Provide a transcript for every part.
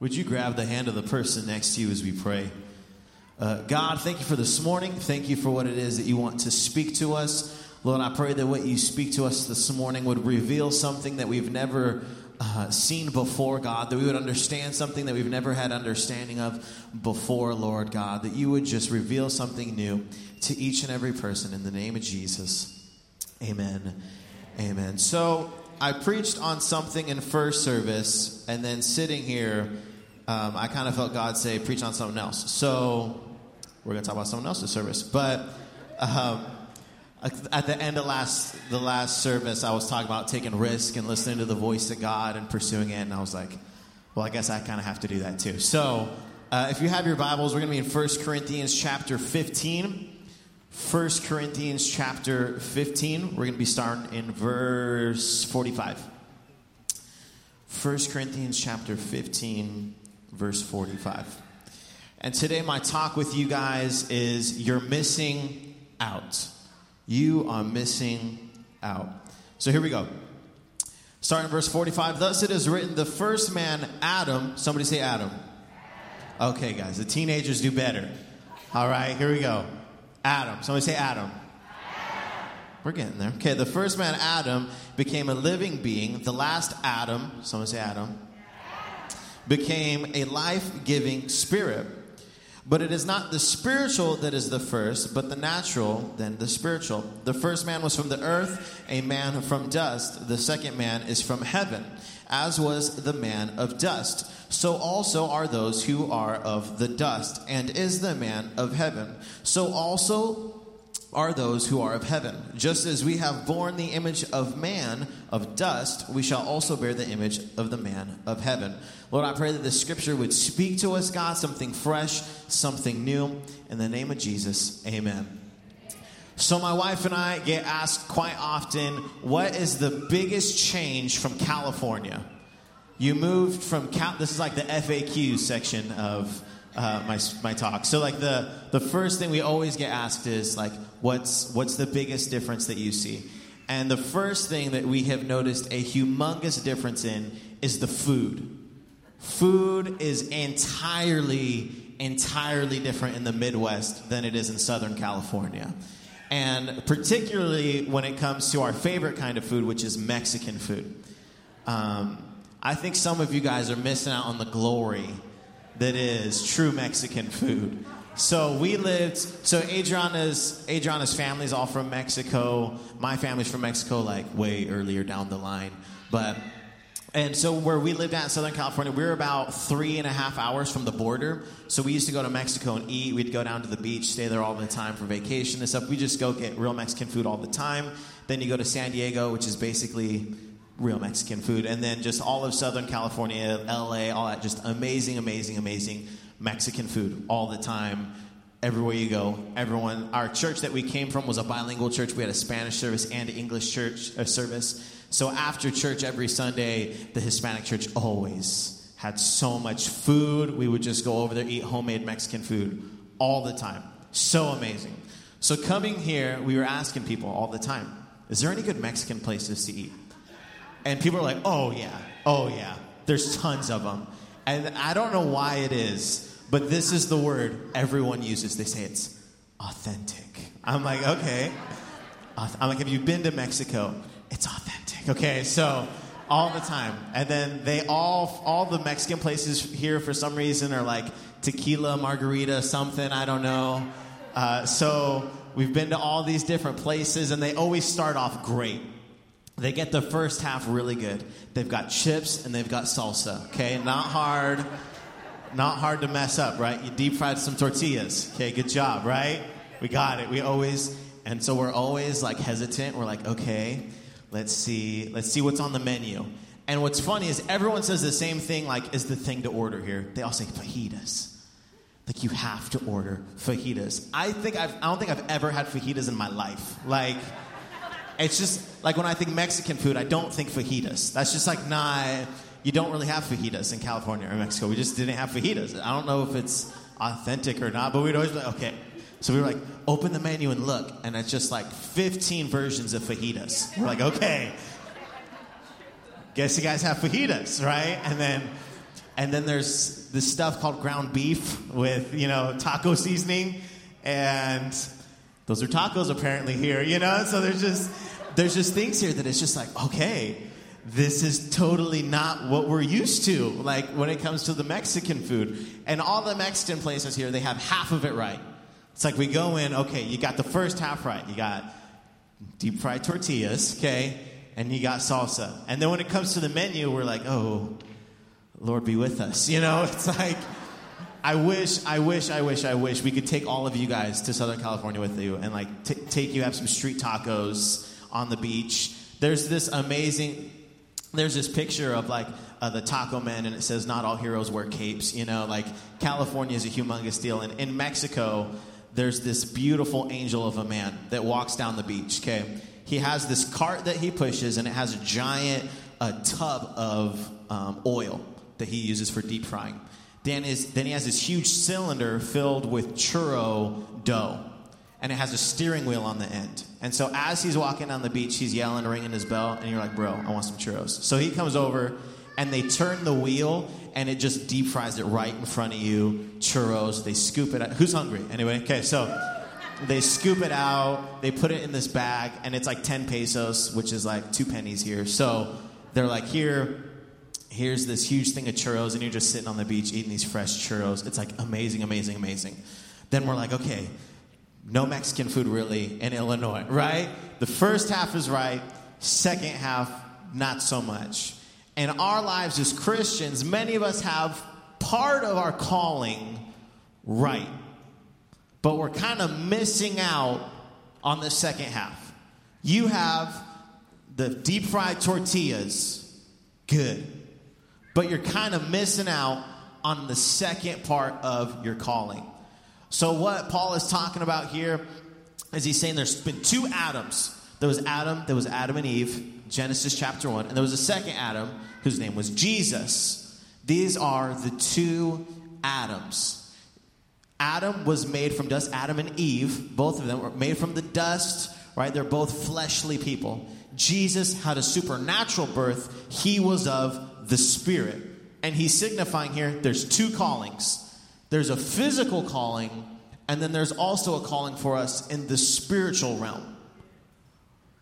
Would you grab the hand of the person next to you as we pray? Uh, God, thank you for this morning. Thank you for what it is that you want to speak to us. Lord, I pray that what you speak to us this morning would reveal something that we've never uh, seen before, God, that we would understand something that we've never had understanding of before, Lord God, that you would just reveal something new to each and every person in the name of Jesus. Amen. Amen. So I preached on something in first service, and then sitting here, um, I kind of felt God say, preach on something else. So we're going to talk about someone else's service. But um, at the end of last the last service, I was talking about taking risk and listening to the voice of God and pursuing it, and I was like, well, I guess I kind of have to do that too. So, uh, if you have your Bibles, we're going to be in 1 Corinthians chapter 15. 1 Corinthians chapter 15. We're going to be starting in verse 45. 1 Corinthians chapter 15, verse 45. And today, my talk with you guys is You're Missing Out. You are missing out. So here we go. Starting in verse 45. Thus it is written, the first man, Adam, somebody say Adam. Okay, guys, the teenagers do better. All right, here we go. Adam. Somebody say Adam. We're getting there. Okay, the first man, Adam, became a living being. The last Adam, someone say Adam, became a life giving spirit. But it is not the spiritual that is the first, but the natural, then the spiritual. The first man was from the earth, a man from dust. The second man is from heaven, as was the man of dust. So also are those who are of the dust, and is the man of heaven. So also are those who are of heaven. Just as we have borne the image of man of dust, we shall also bear the image of the man of heaven. Lord, I pray that this scripture would speak to us, God, something fresh, something new. In the name of Jesus, amen. So, my wife and I get asked quite often, what is the biggest change from California? You moved from Cal, this is like the FAQ section of uh, my, my talk. So like the, the first thing we always get asked is like, what's, what's the biggest difference that you see? And the first thing that we have noticed a humongous difference in is the food. Food is entirely, entirely different in the Midwest than it is in Southern California. And particularly when it comes to our favorite kind of food, which is Mexican food. Um, I think some of you guys are missing out on the glory that is true Mexican food. So we lived. So Adriana's Adriana's family's all from Mexico. My family's from Mexico, like way earlier down the line. But and so where we lived at in Southern California, we were about three and a half hours from the border. So we used to go to Mexico and eat. We'd go down to the beach, stay there all the time for vacation and stuff. We just go get real Mexican food all the time. Then you go to San Diego, which is basically real Mexican food. And then just all of Southern California, LA, all that, just amazing, amazing, amazing Mexican food all the time. Everywhere you go, everyone. Our church that we came from was a bilingual church. We had a Spanish service and an English church uh, service. So after church every Sunday, the Hispanic church always had so much food. We would just go over there, eat homemade Mexican food all the time. So amazing. So coming here, we were asking people all the time, is there any good Mexican places to eat? And people are like, oh, yeah, oh, yeah. There's tons of them. And I don't know why it is, but this is the word everyone uses. They say it's authentic. I'm like, okay. I'm like, have you been to Mexico? It's authentic. Okay, so all the time. And then they all, all the Mexican places here for some reason are like tequila, margarita, something, I don't know. Uh, so we've been to all these different places, and they always start off great. They get the first half really good. They've got chips and they've got salsa, okay? Not hard, not hard to mess up, right? You deep fried some tortillas, okay? Good job, right? We got it. We always, and so we're always like hesitant. We're like, okay, let's see, let's see what's on the menu. And what's funny is everyone says the same thing, like, is the thing to order here. They all say fajitas. Like, you have to order fajitas. I think I've, I don't think I've ever had fajitas in my life. Like, it's just like when I think Mexican food, I don't think fajitas. That's just like not. You don't really have fajitas in California or Mexico. We just didn't have fajitas. I don't know if it's authentic or not, but we'd always be like, okay. So we were like, open the menu and look, and it's just like 15 versions of fajitas. We're like, okay. Guess you guys have fajitas, right? And then And then there's this stuff called ground beef with, you know, taco seasoning. And those are tacos apparently here, you know? So there's just there's just things here that it's just like, okay, this is totally not what we're used to, like when it comes to the Mexican food. And all the Mexican places here, they have half of it right. It's like we go in, okay, you got the first half right. You got deep fried tortillas, okay, and you got salsa. And then when it comes to the menu, we're like, oh, Lord be with us. You know, it's like, I wish, I wish, I wish, I wish we could take all of you guys to Southern California with you and like t- take you have some street tacos on the beach. There's this amazing, there's this picture of like uh, the taco man and it says not all heroes wear capes you know? Like california is a humongous deal and in mexico there's this beautiful angel of a man that walks down the beach okay? He has this cart that he pushes and it has a giant a tub of um, oil that he uses for deep frying. Then, is, then he has this huge cylinder filled with churro dough and it has a steering wheel on the end. And so as he's walking down the beach, he's yelling, ringing his bell, and you're like, bro, I want some churros. So he comes over, and they turn the wheel, and it just deep fries it right in front of you. Churros, they scoop it out. Who's hungry? Anyway, okay, so they scoop it out, they put it in this bag, and it's like 10 pesos, which is like two pennies here. So they're like, here, here's this huge thing of churros, and you're just sitting on the beach eating these fresh churros. It's like amazing, amazing, amazing. Then we're like, okay, no Mexican food really in Illinois, right? The first half is right, second half, not so much. In our lives as Christians, many of us have part of our calling right, but we're kind of missing out on the second half. You have the deep fried tortillas, good, but you're kind of missing out on the second part of your calling. So, what Paul is talking about here is he's saying there's been two Adams. There was Adam, there was Adam and Eve, Genesis chapter 1, and there was a second Adam whose name was Jesus. These are the two Adams. Adam was made from dust. Adam and Eve, both of them were made from the dust, right? They're both fleshly people. Jesus had a supernatural birth. He was of the Spirit. And he's signifying here there's two callings there's a physical calling, and then there's also a calling for us in the spiritual realm.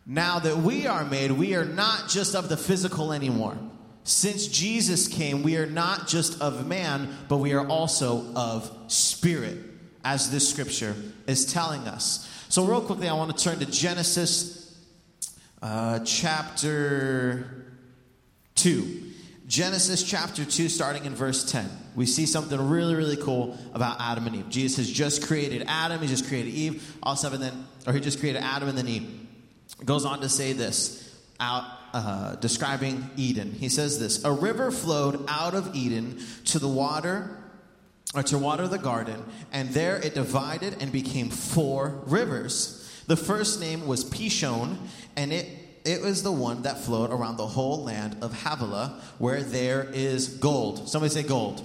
Now that we are made, we are not just of the physical anymore. Since Jesus came, we are not just of man, but we are also of spirit, as this scripture is telling us. So, real quickly, I want to turn to Genesis uh, chapter 2. Genesis chapter 2, starting in verse 10. We see something really, really cool about Adam and Eve. Jesus has just created Adam, he just created Eve, also, and then, or he just created Adam and then Eve. Goes on to say this, out, uh, describing Eden. He says this A river flowed out of Eden to the water, or to water the garden, and there it divided and became four rivers. The first name was Pishon, and it it was the one that flowed around the whole land of Havilah, where there is gold. Somebody say gold.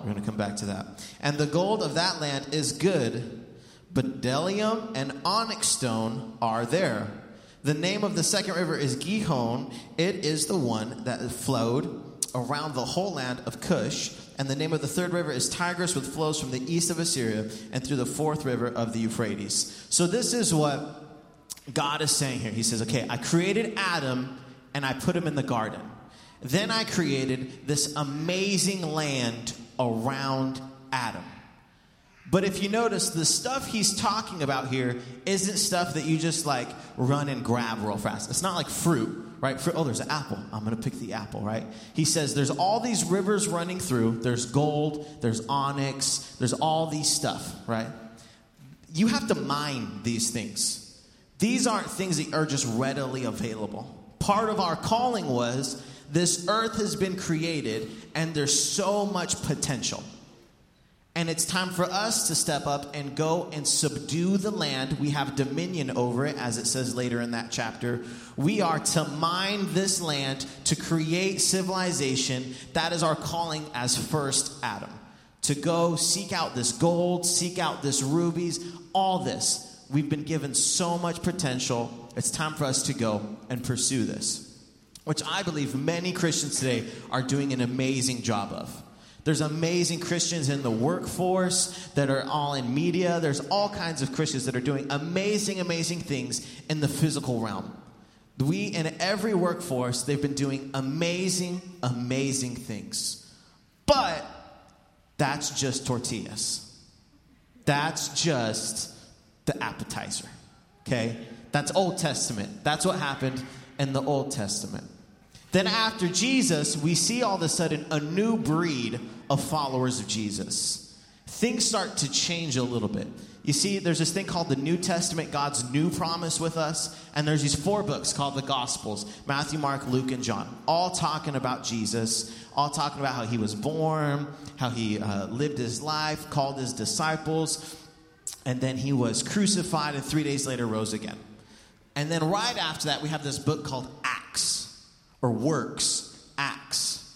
We're going to come back to that. And the gold of that land is good, but bdellium and onyx stone are there. The name of the second river is Gihon. It is the one that flowed around the whole land of Cush. And the name of the third river is Tigris, which flows from the east of Assyria and through the fourth river of the Euphrates. So, this is what God is saying here. He says, okay, I created Adam and I put him in the garden. Then I created this amazing land around Adam. But if you notice, the stuff he's talking about here isn't stuff that you just like run and grab real fast. It's not like fruit, right? Fruit, oh, there's an apple. I'm going to pick the apple, right? He says there's all these rivers running through. There's gold, there's onyx, there's all these stuff, right? You have to mine these things. These aren't things that are just readily available. Part of our calling was this earth has been created and there's so much potential. And it's time for us to step up and go and subdue the land. We have dominion over it, as it says later in that chapter. We are to mine this land to create civilization. That is our calling as first Adam. To go seek out this gold, seek out this rubies, all this. We've been given so much potential. It's time for us to go and pursue this. which I believe many Christians today are doing an amazing job of. There's amazing Christians in the workforce that are all in media. There's all kinds of Christians that are doing amazing, amazing things in the physical realm. We, in every workforce, they've been doing amazing, amazing things. But that's just tortillas. That's just the appetizer. Okay? That's Old Testament. That's what happened in the Old Testament. Then, after Jesus, we see all of a sudden a new breed of followers of Jesus. Things start to change a little bit. You see, there's this thing called the New Testament, God's new promise with us, and there's these four books called the Gospels Matthew, Mark, Luke, and John, all talking about Jesus, all talking about how he was born, how he uh, lived his life, called his disciples, and then he was crucified, and three days later rose again. And then right after that, we have this book called Acts or works, acts.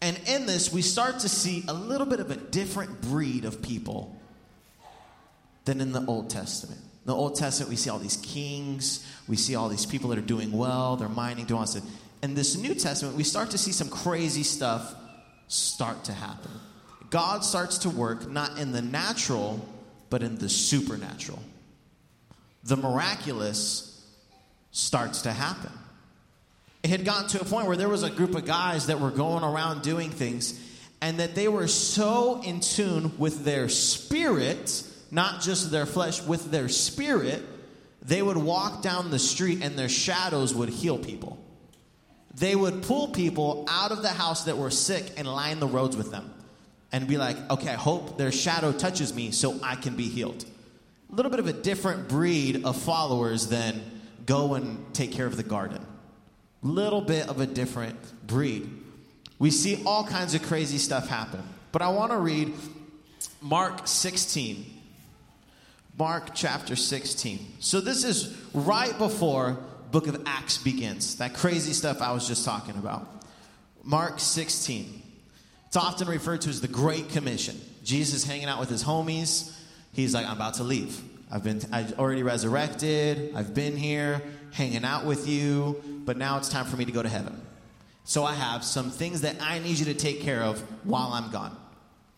And in this, we start to see a little bit of a different breed of people than in the Old Testament. In the Old Testament, we see all these kings, we see all these people that are doing well, they're mining, doing all this. In this New Testament, we start to see some crazy stuff start to happen. God starts to work not in the natural, but in the supernatural. The miraculous starts to happen it had gotten to a point where there was a group of guys that were going around doing things and that they were so in tune with their spirit, not just their flesh, with their spirit, they would walk down the street and their shadows would heal people. They would pull people out of the house that were sick and line the roads with them and be like, okay, I hope their shadow touches me so I can be healed. A little bit of a different breed of followers than go and take care of the garden little bit of a different breed. We see all kinds of crazy stuff happen. But I want to read Mark 16. Mark chapter 16. So this is right before book of Acts begins. That crazy stuff I was just talking about. Mark 16. It's often referred to as the Great Commission. Jesus hanging out with his homies. He's like, I'm about to leave. I've been I already resurrected. I've been here hanging out with you but now it's time for me to go to heaven. So I have some things that I need you to take care of while I'm gone.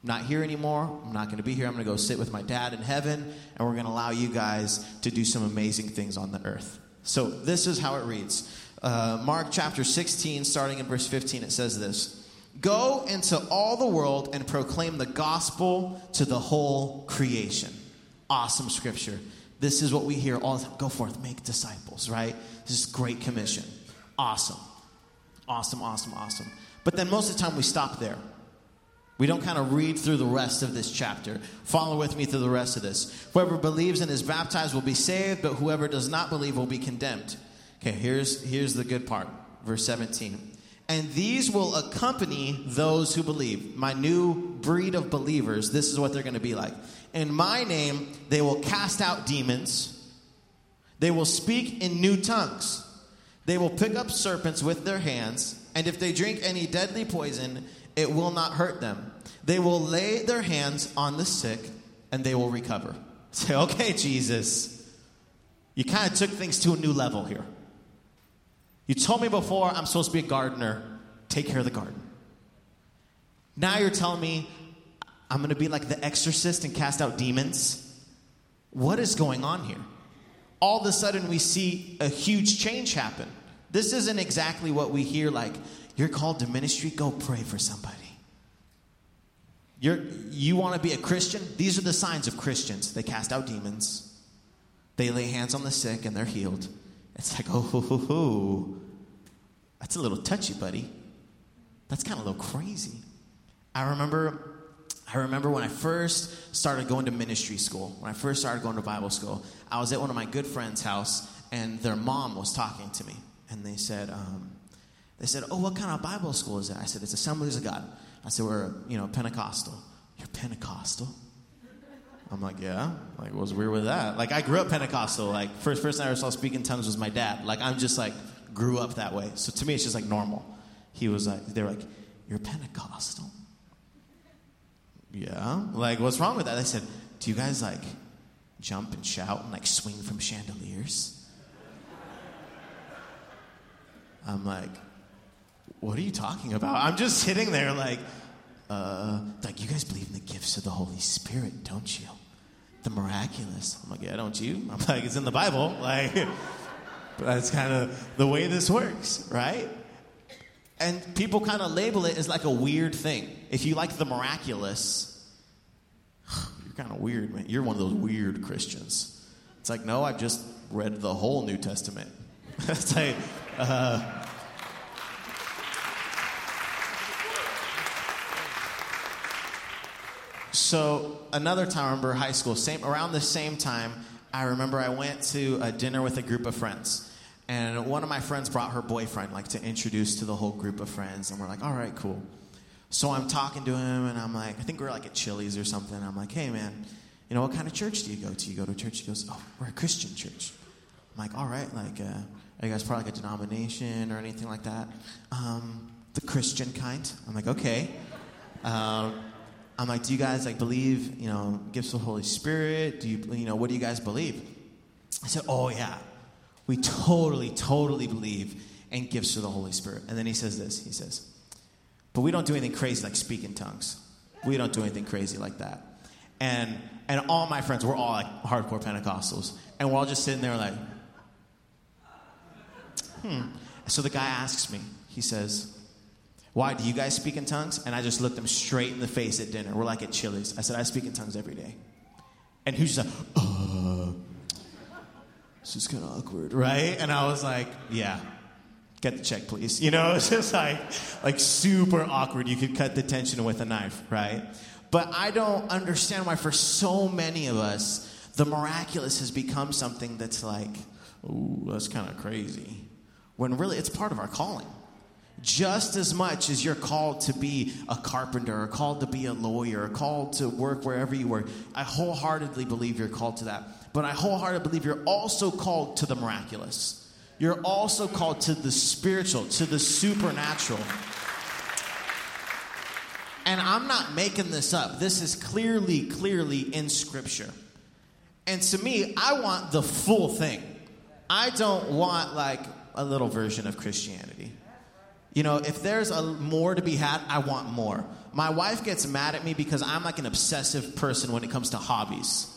I'm not here anymore. I'm not going to be here. I'm going to go sit with my dad in heaven, and we're going to allow you guys to do some amazing things on the earth. So this is how it reads uh, Mark chapter 16, starting in verse 15, it says this Go into all the world and proclaim the gospel to the whole creation. Awesome scripture. This is what we hear all the time. Go forth, make disciples, right? This is great commission. Awesome. Awesome, awesome, awesome. But then most of the time we stop there. We don't kind of read through the rest of this chapter. Follow with me through the rest of this. Whoever believes and is baptized will be saved, but whoever does not believe will be condemned. Okay, here's, here's the good part. Verse 17. And these will accompany those who believe. My new breed of believers, this is what they're going to be like. In my name, they will cast out demons. They will speak in new tongues. They will pick up serpents with their hands. And if they drink any deadly poison, it will not hurt them. They will lay their hands on the sick and they will recover. Say, okay, Jesus, you kind of took things to a new level here. You told me before I'm supposed to be a gardener, take care of the garden. Now you're telling me I'm going to be like the exorcist and cast out demons. What is going on here? All of a sudden, we see a huge change happen. This isn't exactly what we hear like, you're called to ministry, go pray for somebody. You're, you want to be a Christian? These are the signs of Christians. They cast out demons, they lay hands on the sick, and they're healed. It's like, oh, that's a little touchy, buddy. That's kind of a little crazy. I remember I remember when I first started going to ministry school, when I first started going to Bible school, I was at one of my good friends' house, and their mom was talking to me, and they said, um, they said, "Oh, what kind of Bible school is that?" I said, "It's Assemblies of God." I said, "We're you know Pentecostal." You're Pentecostal? I'm like, yeah. Like, what's weird with that? Like, I grew up Pentecostal. Like, first person I ever saw speak in tongues was my dad. Like, I'm just like grew up that way. So to me, it's just like normal. He was like, they're like, you're Pentecostal. Yeah. Like, what's wrong with that? They said, Do you guys like jump and shout and like swing from chandeliers? I'm like, what are you talking about? I'm just sitting there like, uh, like you guys believe in the gifts of the Holy Spirit, don't you? The miraculous. I'm like, yeah, don't you? I'm like, it's in the Bible. Like, that's kind of the way this works, right? And people kind of label it as like a weird thing. If you like the miraculous, you're kind of weird, man. You're one of those weird Christians. It's like, no, I've just read the whole New Testament. it's like, uh, so another time, I remember high school, same around the same time. I remember I went to a dinner with a group of friends, and one of my friends brought her boyfriend, like to introduce to the whole group of friends, and we're like, all right, cool. So I'm talking to him, and I'm like, I think we're like at Chili's or something. I'm like, hey man, you know what kind of church do you go to? You go to a church? He goes, oh, we're a Christian church. I'm like, all right, like, uh, are you guys part like a denomination or anything like that? Um, the Christian kind. I'm like, okay. Um, I'm like, do you guys like believe, you know, gifts of the Holy Spirit? Do you, you know, what do you guys believe? I said, oh yeah, we totally, totally believe in gifts of the Holy Spirit. And then he says this. He says, but we don't do anything crazy like speak in tongues. We don't do anything crazy like that. And and all my friends, we're all like hardcore Pentecostals, and we're all just sitting there like, hmm. So the guy asks me. He says, why do you guys speak in tongues? And I just looked them straight in the face at dinner. We're like at Chili's. I said, I speak in tongues every day. And was just like, uh, this is kind of awkward, right? And I was like, yeah, get the check, please. You know, it's just like, like super awkward. You could cut the tension with a knife, right? But I don't understand why for so many of us, the miraculous has become something that's like, ooh, that's kind of crazy. When really it's part of our calling just as much as you're called to be a carpenter or called to be a lawyer or called to work wherever you work, I wholeheartedly believe you're called to that. But I wholeheartedly believe you're also called to the miraculous. You're also called to the spiritual, to the supernatural. And I'm not making this up. This is clearly, clearly in Scripture. And to me, I want the full thing. I don't want like a little version of Christianity. You know, if there's a more to be had, I want more. My wife gets mad at me because I'm like an obsessive person when it comes to hobbies.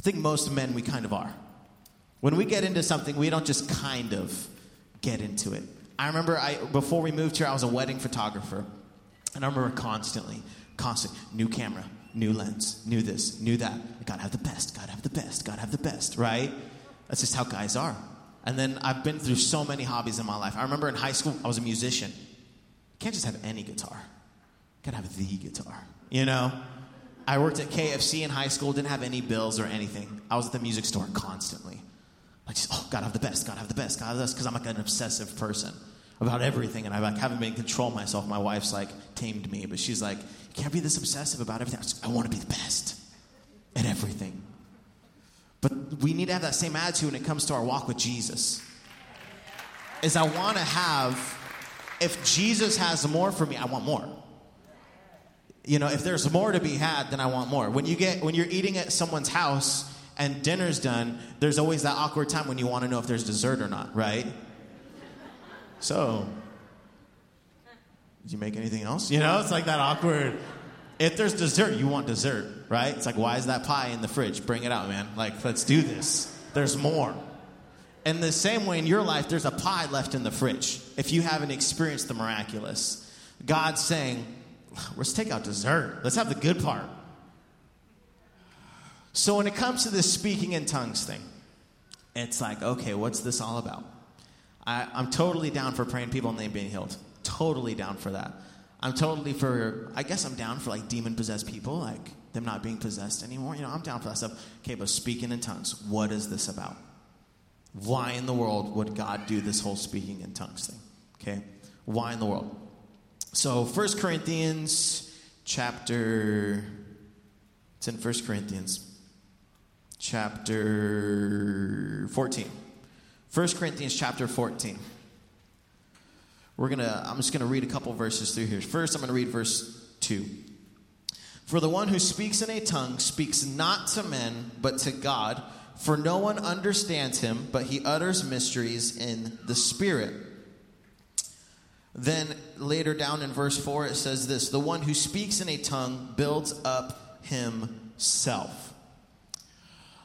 I think most men we kind of are. When we get into something, we don't just kind of get into it. I remember I before we moved here, I was a wedding photographer. And I remember constantly, constantly, new camera, new lens, new this, new that. I gotta have the best, gotta have the best, gotta have the best, right? That's just how guys are. And then I've been through so many hobbies in my life. I remember in high school, I was a musician. You can't just have any guitar. You gotta have the guitar. You know? I worked at KFC in high school, didn't have any bills or anything. I was at the music store constantly. Like, just, oh, gotta have the best, gotta have the best, gotta have the best, because I'm like an obsessive person about everything, and I like haven't been in control of myself. My wife's like tamed me, but she's like, you can't be this obsessive about everything. I, I want to be the best at everything. But we need to have that same attitude when it comes to our walk with Jesus. Is I want to have, if Jesus has more for me, I want more. You know, if there's more to be had, then I want more. When you get when you're eating at someone's house and dinner's done, there's always that awkward time when you want to know if there's dessert or not, right? So, did you make anything else? You know, it's like that awkward if there's dessert, you want dessert, right? It's like, why is that pie in the fridge? Bring it out, man. Like, let's do this. There's more. In the same way, in your life, there's a pie left in the fridge. If you haven't experienced the miraculous, God's saying, let's take out dessert. Let's have the good part. So, when it comes to this speaking in tongues thing, it's like, okay, what's this all about? I, am totally down for praying people and they being healed. Totally down for that. I'm totally for, I guess I'm down for like demon possessed people, like them not being possessed anymore. You know, I'm down for that stuff. Okay, but speaking in tongues, what is this about? Why in the world would God do this whole speaking in tongues thing? Okay, why in the world? So, 1 Corinthians chapter, it's in 1 Corinthians chapter 14. 1 Corinthians chapter 14. We're gonna, I'm just going to read a couple verses through here. First, I'm going to read verse 2. For the one who speaks in a tongue speaks not to men, but to God, for no one understands him, but he utters mysteries in the Spirit. Then later down in verse 4, it says this The one who speaks in a tongue builds up himself.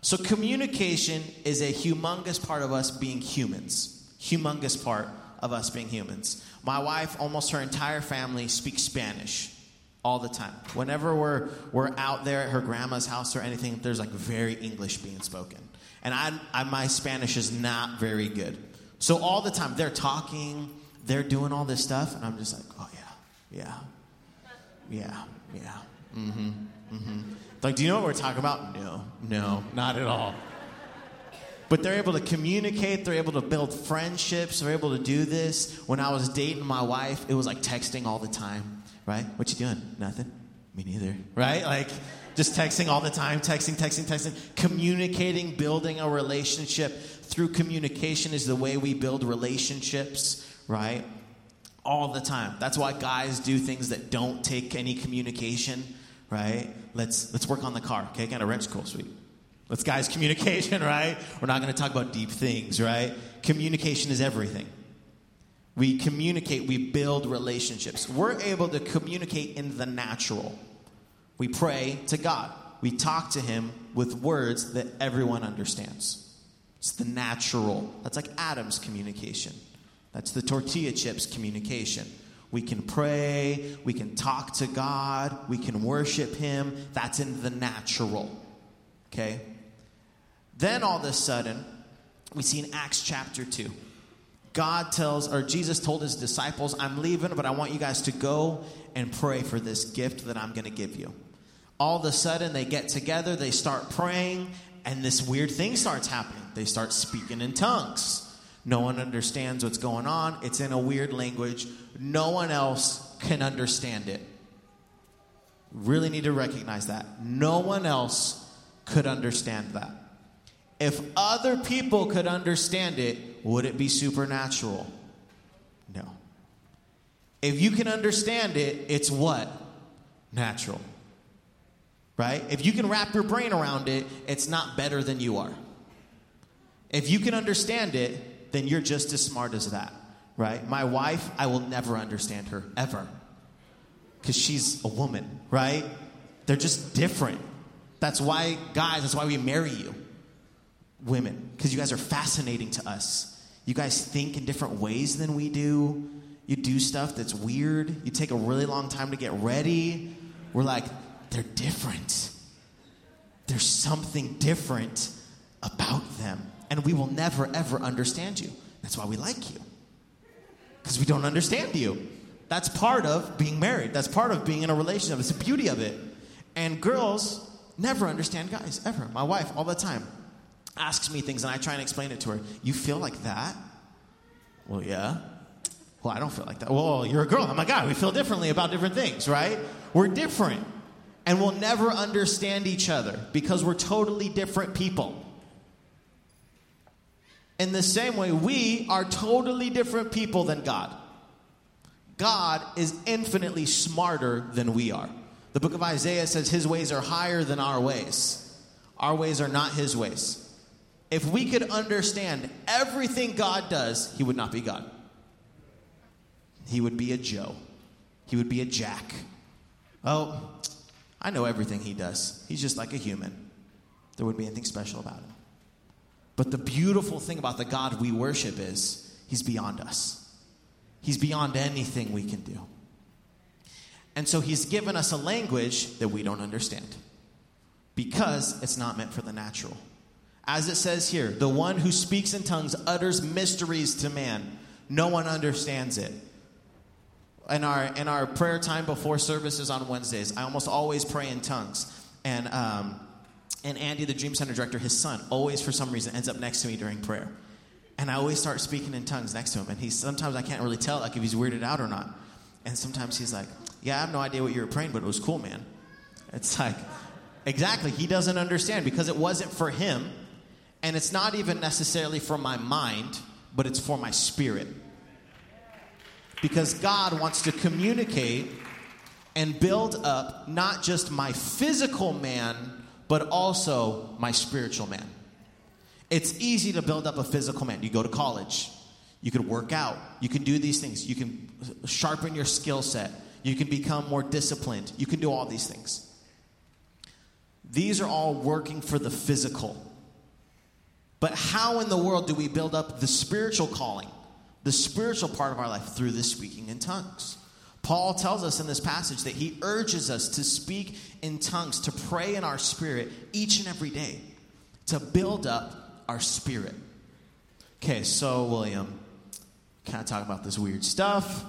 So, communication is a humongous part of us being humans. Humongous part of us being humans. My wife, almost her entire family, speaks Spanish all the time. Whenever we're, we're out there at her grandma's house or anything, there's like very English being spoken. And I, I, my Spanish is not very good. So all the time, they're talking, they're doing all this stuff, and I'm just like, oh yeah, yeah, yeah, yeah, mm-hmm, mm-hmm. Like, do you know what we're talking about? No, no, not at all. But they're able to communicate, they're able to build friendships, they're able to do this. When I was dating my wife, it was like texting all the time, right? What you doing? Nothing. Me neither. Right? Like just texting all the time, texting, texting, texting, communicating, building a relationship. Through communication is the way we build relationships, right? All the time. That's why guys do things that don't take any communication, right? Let's let's work on the car. Okay, got a wrench, cool, sweet. Let's guys communication, right? We're not going to talk about deep things, right? Communication is everything. We communicate, we build relationships. We're able to communicate in the natural. We pray to God. We talk to him with words that everyone understands. It's the natural. That's like Adam's communication. That's the tortilla chips communication. We can pray, we can talk to God, we can worship him. That's in the natural. Okay? Then all of a sudden, we see in Acts chapter 2. God tells, or Jesus told his disciples, I'm leaving, but I want you guys to go and pray for this gift that I'm going to give you. All of a sudden, they get together, they start praying, and this weird thing starts happening. They start speaking in tongues. No one understands what's going on. It's in a weird language. No one else can understand it. Really need to recognize that. No one else could understand that. If other people could understand it, would it be supernatural? No. If you can understand it, it's what? Natural. Right? If you can wrap your brain around it, it's not better than you are. If you can understand it, then you're just as smart as that. Right? My wife, I will never understand her, ever. Because she's a woman, right? They're just different. That's why, guys, that's why we marry you women because you guys are fascinating to us. You guys think in different ways than we do. You do stuff that's weird. You take a really long time to get ready. We're like, they're different. There's something different about them. And we will never, ever understand you. That's why we like you. Because we don't understand you. That's part of being married. That's part of being in a relationship. It's the beauty of it. And girls never understand guys, ever. My wife, all the time asks me things and I try and explain it to her. You feel like that? Well, yeah. Well, I don't feel like that. Well, you're a girl. Oh my God, we feel differently about different things, right? We're different. And we'll never understand each other because we're totally different people. In the same way, we are totally different people than God. God is infinitely smarter than we are. The book of Isaiah says his ways are higher than our ways. Our ways are not his ways. If we could understand everything God does, he would not be God. He would be a Joe. He would be a Jack. Oh, I know everything he does. He's just like a human. There wouldn't be anything special about him. But the beautiful thing about the God we worship is he's beyond us. He's beyond anything we can do. And so he's given us a language that we don't understand because it's not meant for the natural. As it says here, the one who speaks in tongues utters mysteries to man. No one understands it. In our, in our prayer time before services on Wednesdays, I almost always pray in tongues. And, um, and Andy, the Dream Center director, his son, always for some reason ends up next to me during prayer. And I always start speaking in tongues next to him. And he sometimes I can't really tell like if he's weirded out or not. And sometimes he's like, Yeah, I have no idea what you were praying, but it was cool, man. It's like, exactly. He doesn't understand because it wasn't for him. And it's not even necessarily for my mind, but it's for my spirit. Because God wants to communicate and build up not just my physical man, but also my spiritual man. It's easy to build up a physical man. You go to college, You can work out. You can do these things. You can sharpen your skill set. You can become more disciplined. You can do all these things. These are all working for the physical. But how in the world do we build up the spiritual calling, the spiritual part of our life through the speaking in tongues? Paul tells us in this passage that he urges us to speak in tongues, to pray in our spirit each and every day, to build up our spirit. Okay, so William, can I talk about this weird stuff?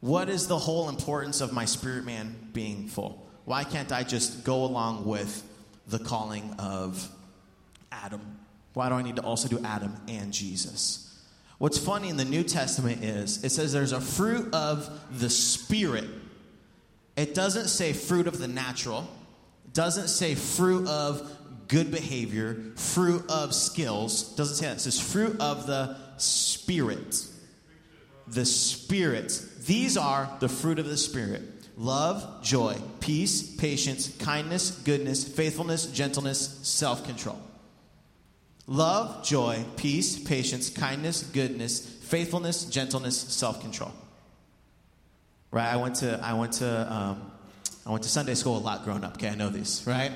What is the whole importance of my spirit man being full? Why can't I just go along with the calling of Adam? Why do I need to also do Adam and Jesus? What's funny in the New Testament is it says there's a fruit of the Spirit. It doesn't say fruit of the natural, it doesn't say fruit of good behavior, fruit of skills. It doesn't say that. It says fruit of the Spirit. The Spirit. These are the fruit of the Spirit love, joy, peace, patience, kindness, goodness, faithfulness, gentleness, self control. Love, joy, peace, patience, kindness, goodness, faithfulness, gentleness, self control. Right? I went to I went to um, I went to Sunday school a lot growing up. Okay, I know these. Right?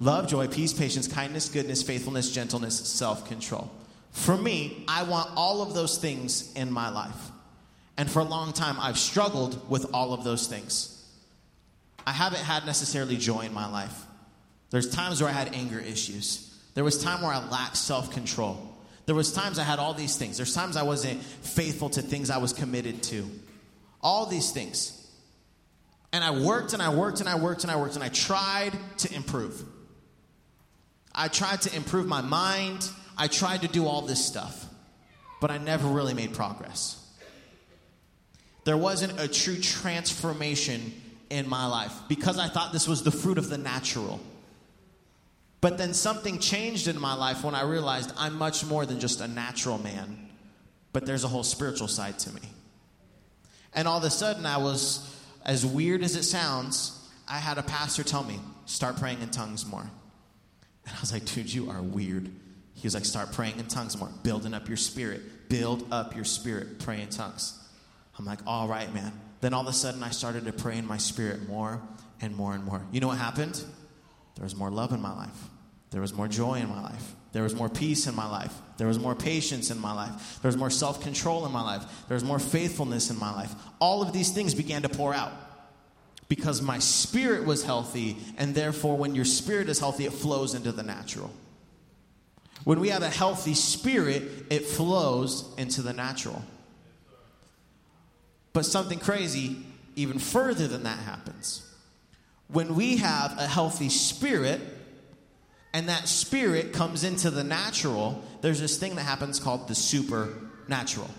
Love, joy, peace, patience, kindness, goodness, faithfulness, gentleness, self control. For me, I want all of those things in my life. And for a long time, I've struggled with all of those things. I haven't had necessarily joy in my life. There's times where I had anger issues. There was time where I lacked self-control. There was times I had all these things. There's times I wasn't faithful to things I was committed to. All these things. And I worked and I worked and I worked and I worked and I tried to improve. I tried to improve my mind. I tried to do all this stuff. But I never really made progress. There wasn't a true transformation in my life because I thought this was the fruit of the natural. But then something changed in my life when I realized I'm much more than just a natural man, but there's a whole spiritual side to me. And all of a sudden, I was, as weird as it sounds, I had a pastor tell me, start praying in tongues more. And I was like, dude, you are weird. He was like, start praying in tongues more, building up your spirit, build up your spirit, pray in tongues. I'm like, all right, man. Then all of a sudden, I started to pray in my spirit more and more and more. You know what happened? There was more love in my life. There was more joy in my life. There was more peace in my life. There was more patience in my life. There was more self control in my life. There was more faithfulness in my life. All of these things began to pour out because my spirit was healthy, and therefore, when your spirit is healthy, it flows into the natural. When we have a healthy spirit, it flows into the natural. But something crazy, even further than that, happens. When we have a healthy spirit, and that spirit comes into the natural, there's this thing that happens called the supernatural.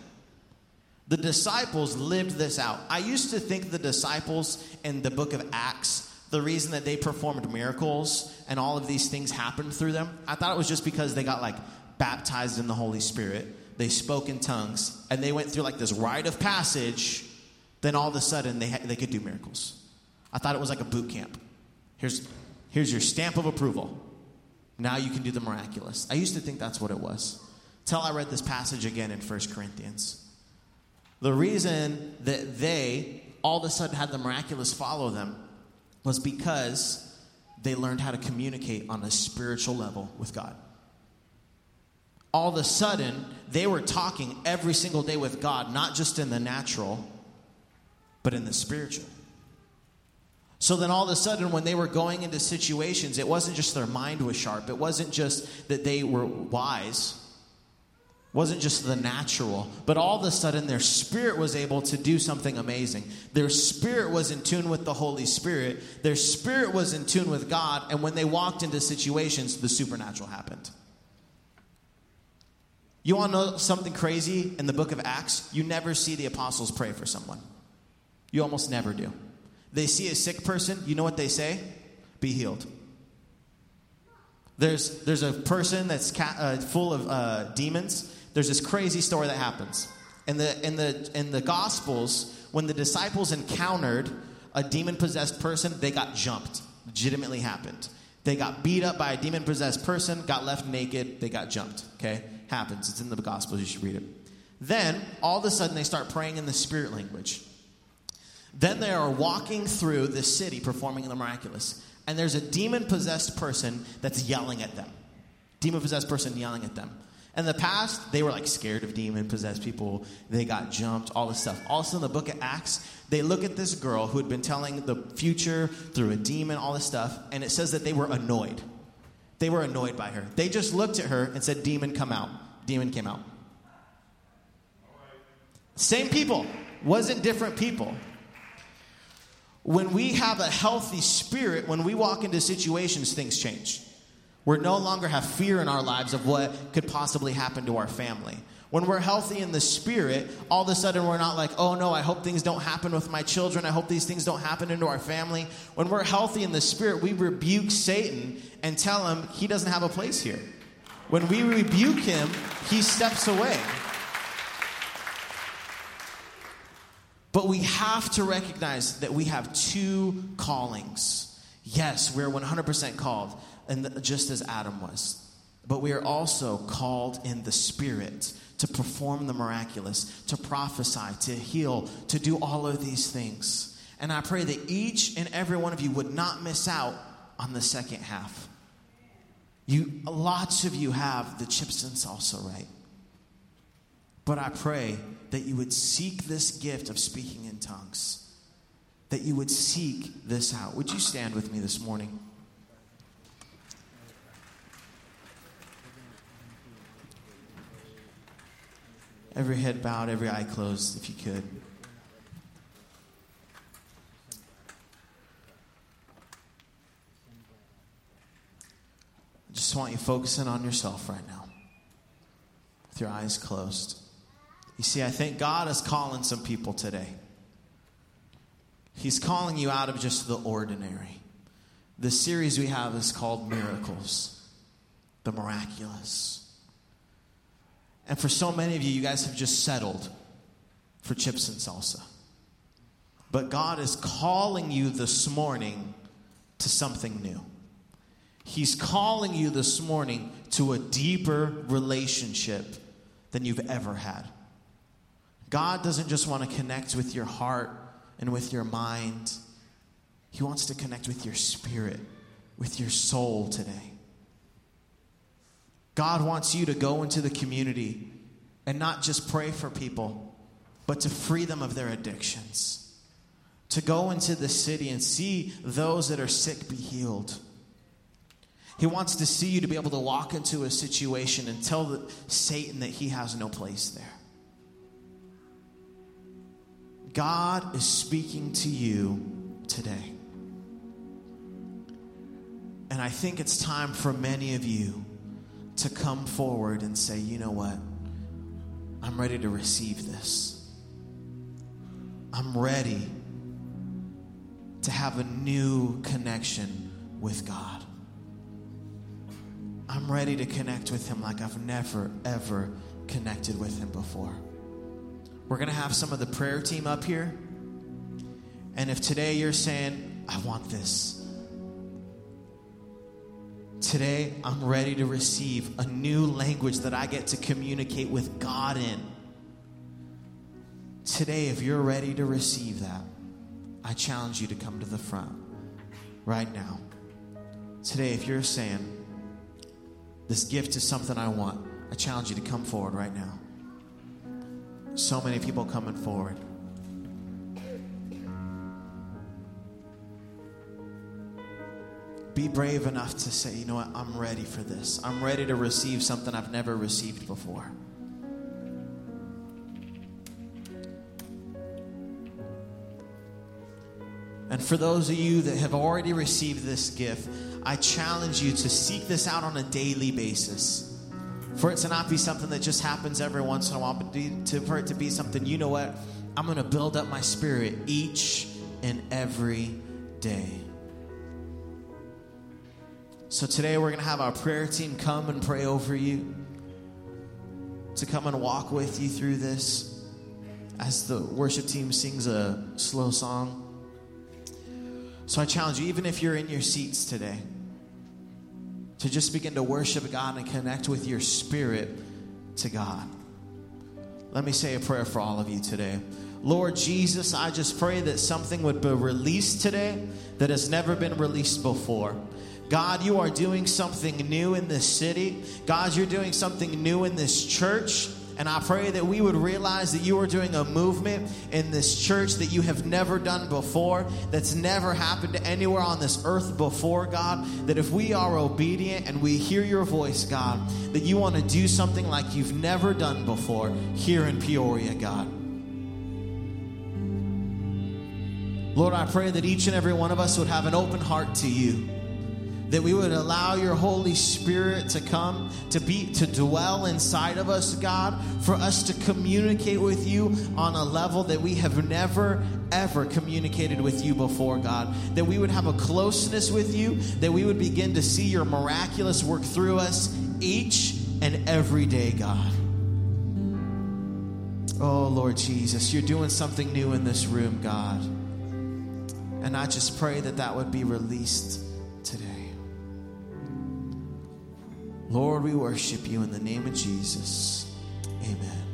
The disciples lived this out. I used to think the disciples in the book of Acts, the reason that they performed miracles and all of these things happened through them, I thought it was just because they got like baptized in the Holy Spirit, they spoke in tongues, and they went through like this rite of passage. Then all of a sudden they, ha- they could do miracles. I thought it was like a boot camp. Here's, here's your stamp of approval. Now you can do the miraculous. I used to think that's what it was. Till I read this passage again in 1 Corinthians. The reason that they all of a sudden had the miraculous follow them was because they learned how to communicate on a spiritual level with God. All of a sudden, they were talking every single day with God, not just in the natural, but in the spiritual. So then all of a sudden, when they were going into situations, it wasn't just their mind was sharp. It wasn't just that they were wise. It wasn't just the natural. But all of a sudden, their spirit was able to do something amazing. Their spirit was in tune with the Holy Spirit. Their spirit was in tune with God. And when they walked into situations, the supernatural happened. You want to know something crazy in the book of Acts? You never see the apostles pray for someone. You almost never do. They see a sick person, you know what they say? Be healed. There's, there's a person that's ca- uh, full of uh, demons. There's this crazy story that happens. In the, in, the, in the Gospels, when the disciples encountered a demon possessed person, they got jumped. Legitimately happened. They got beat up by a demon possessed person, got left naked, they got jumped. Okay? happens. It's in the Gospels. You should read it. Then, all of a sudden, they start praying in the spirit language. Then they are walking through the city performing the miraculous. And there's a demon possessed person that's yelling at them. Demon possessed person yelling at them. In the past, they were like scared of demon possessed people. They got jumped, all this stuff. Also, in the book of Acts, they look at this girl who had been telling the future through a demon, all this stuff, and it says that they were annoyed. They were annoyed by her. They just looked at her and said, Demon, come out. Demon came out. Same people, wasn't different people. When we have a healthy spirit, when we walk into situations, things change. We no longer have fear in our lives of what could possibly happen to our family. When we're healthy in the spirit, all of a sudden we're not like, oh no, I hope things don't happen with my children. I hope these things don't happen into our family. When we're healthy in the spirit, we rebuke Satan and tell him he doesn't have a place here. When we rebuke him, he steps away. But we have to recognize that we have two callings. Yes, we're 100% called, and just as Adam was. But we are also called in the Spirit to perform the miraculous, to prophesy, to heal, to do all of these things. And I pray that each and every one of you would not miss out on the second half. You, lots of you have the chips and salsa right. But I pray that you would seek this gift of speaking in tongues, that you would seek this out. Would you stand with me this morning? Every head bowed, every eye closed, if you could. I just want you focusing on yourself right now, with your eyes closed. You see, I think God is calling some people today. He's calling you out of just the ordinary. The series we have is called Miracles, the Miraculous. And for so many of you, you guys have just settled for chips and salsa. But God is calling you this morning to something new. He's calling you this morning to a deeper relationship than you've ever had. God doesn't just want to connect with your heart and with your mind, He wants to connect with your spirit, with your soul today. God wants you to go into the community and not just pray for people, but to free them of their addictions. To go into the city and see those that are sick be healed. He wants to see you to be able to walk into a situation and tell Satan that he has no place there. God is speaking to you today. And I think it's time for many of you to come forward and say, you know what? I'm ready to receive this. I'm ready to have a new connection with God. I'm ready to connect with Him like I've never, ever connected with Him before. We're going to have some of the prayer team up here. And if today you're saying, I want this, Today, I'm ready to receive a new language that I get to communicate with God in. Today, if you're ready to receive that, I challenge you to come to the front right now. Today, if you're saying, This gift is something I want, I challenge you to come forward right now. So many people coming forward. be brave enough to say, you know what, I'm ready for this. I'm ready to receive something I've never received before. And for those of you that have already received this gift, I challenge you to seek this out on a daily basis. For it to not be something that just happens every once in a while, but to, for it to be something, you know what? I'm going to build up my spirit each and every day. So today we're going to have our prayer team come and pray over you, to come and walk with you through this as the worship team sings a slow song. So I challenge you, even if you're in your seats today, to just begin to worship God and connect with your spirit to God. Let me say a prayer for all of you today. Lord Jesus, I just pray that something would be released today that has never been released before. God, you are doing something new in this city. God, you're doing something new in this church. And I pray that we would realize that you are doing a movement in this church that you have never done before, that's never happened anywhere on this earth before, God. That if we are obedient and we hear your voice, God, that you want to do something like you've never done before here in Peoria, God. Lord, I pray that each and every one of us would have an open heart to you that we would allow your Holy Spirit to come, to be, to dwell inside of us, God, for us to communicate with you on a level that we have never, ever communicated with you before, God. That we would have a closeness with you, that we would begin to see your miraculous work through us each and every day, God. Oh, Lord Jesus, you're doing something new in this room, God. And I just pray that that would be released today. Lord, we worship you in the name of Jesus. Amen.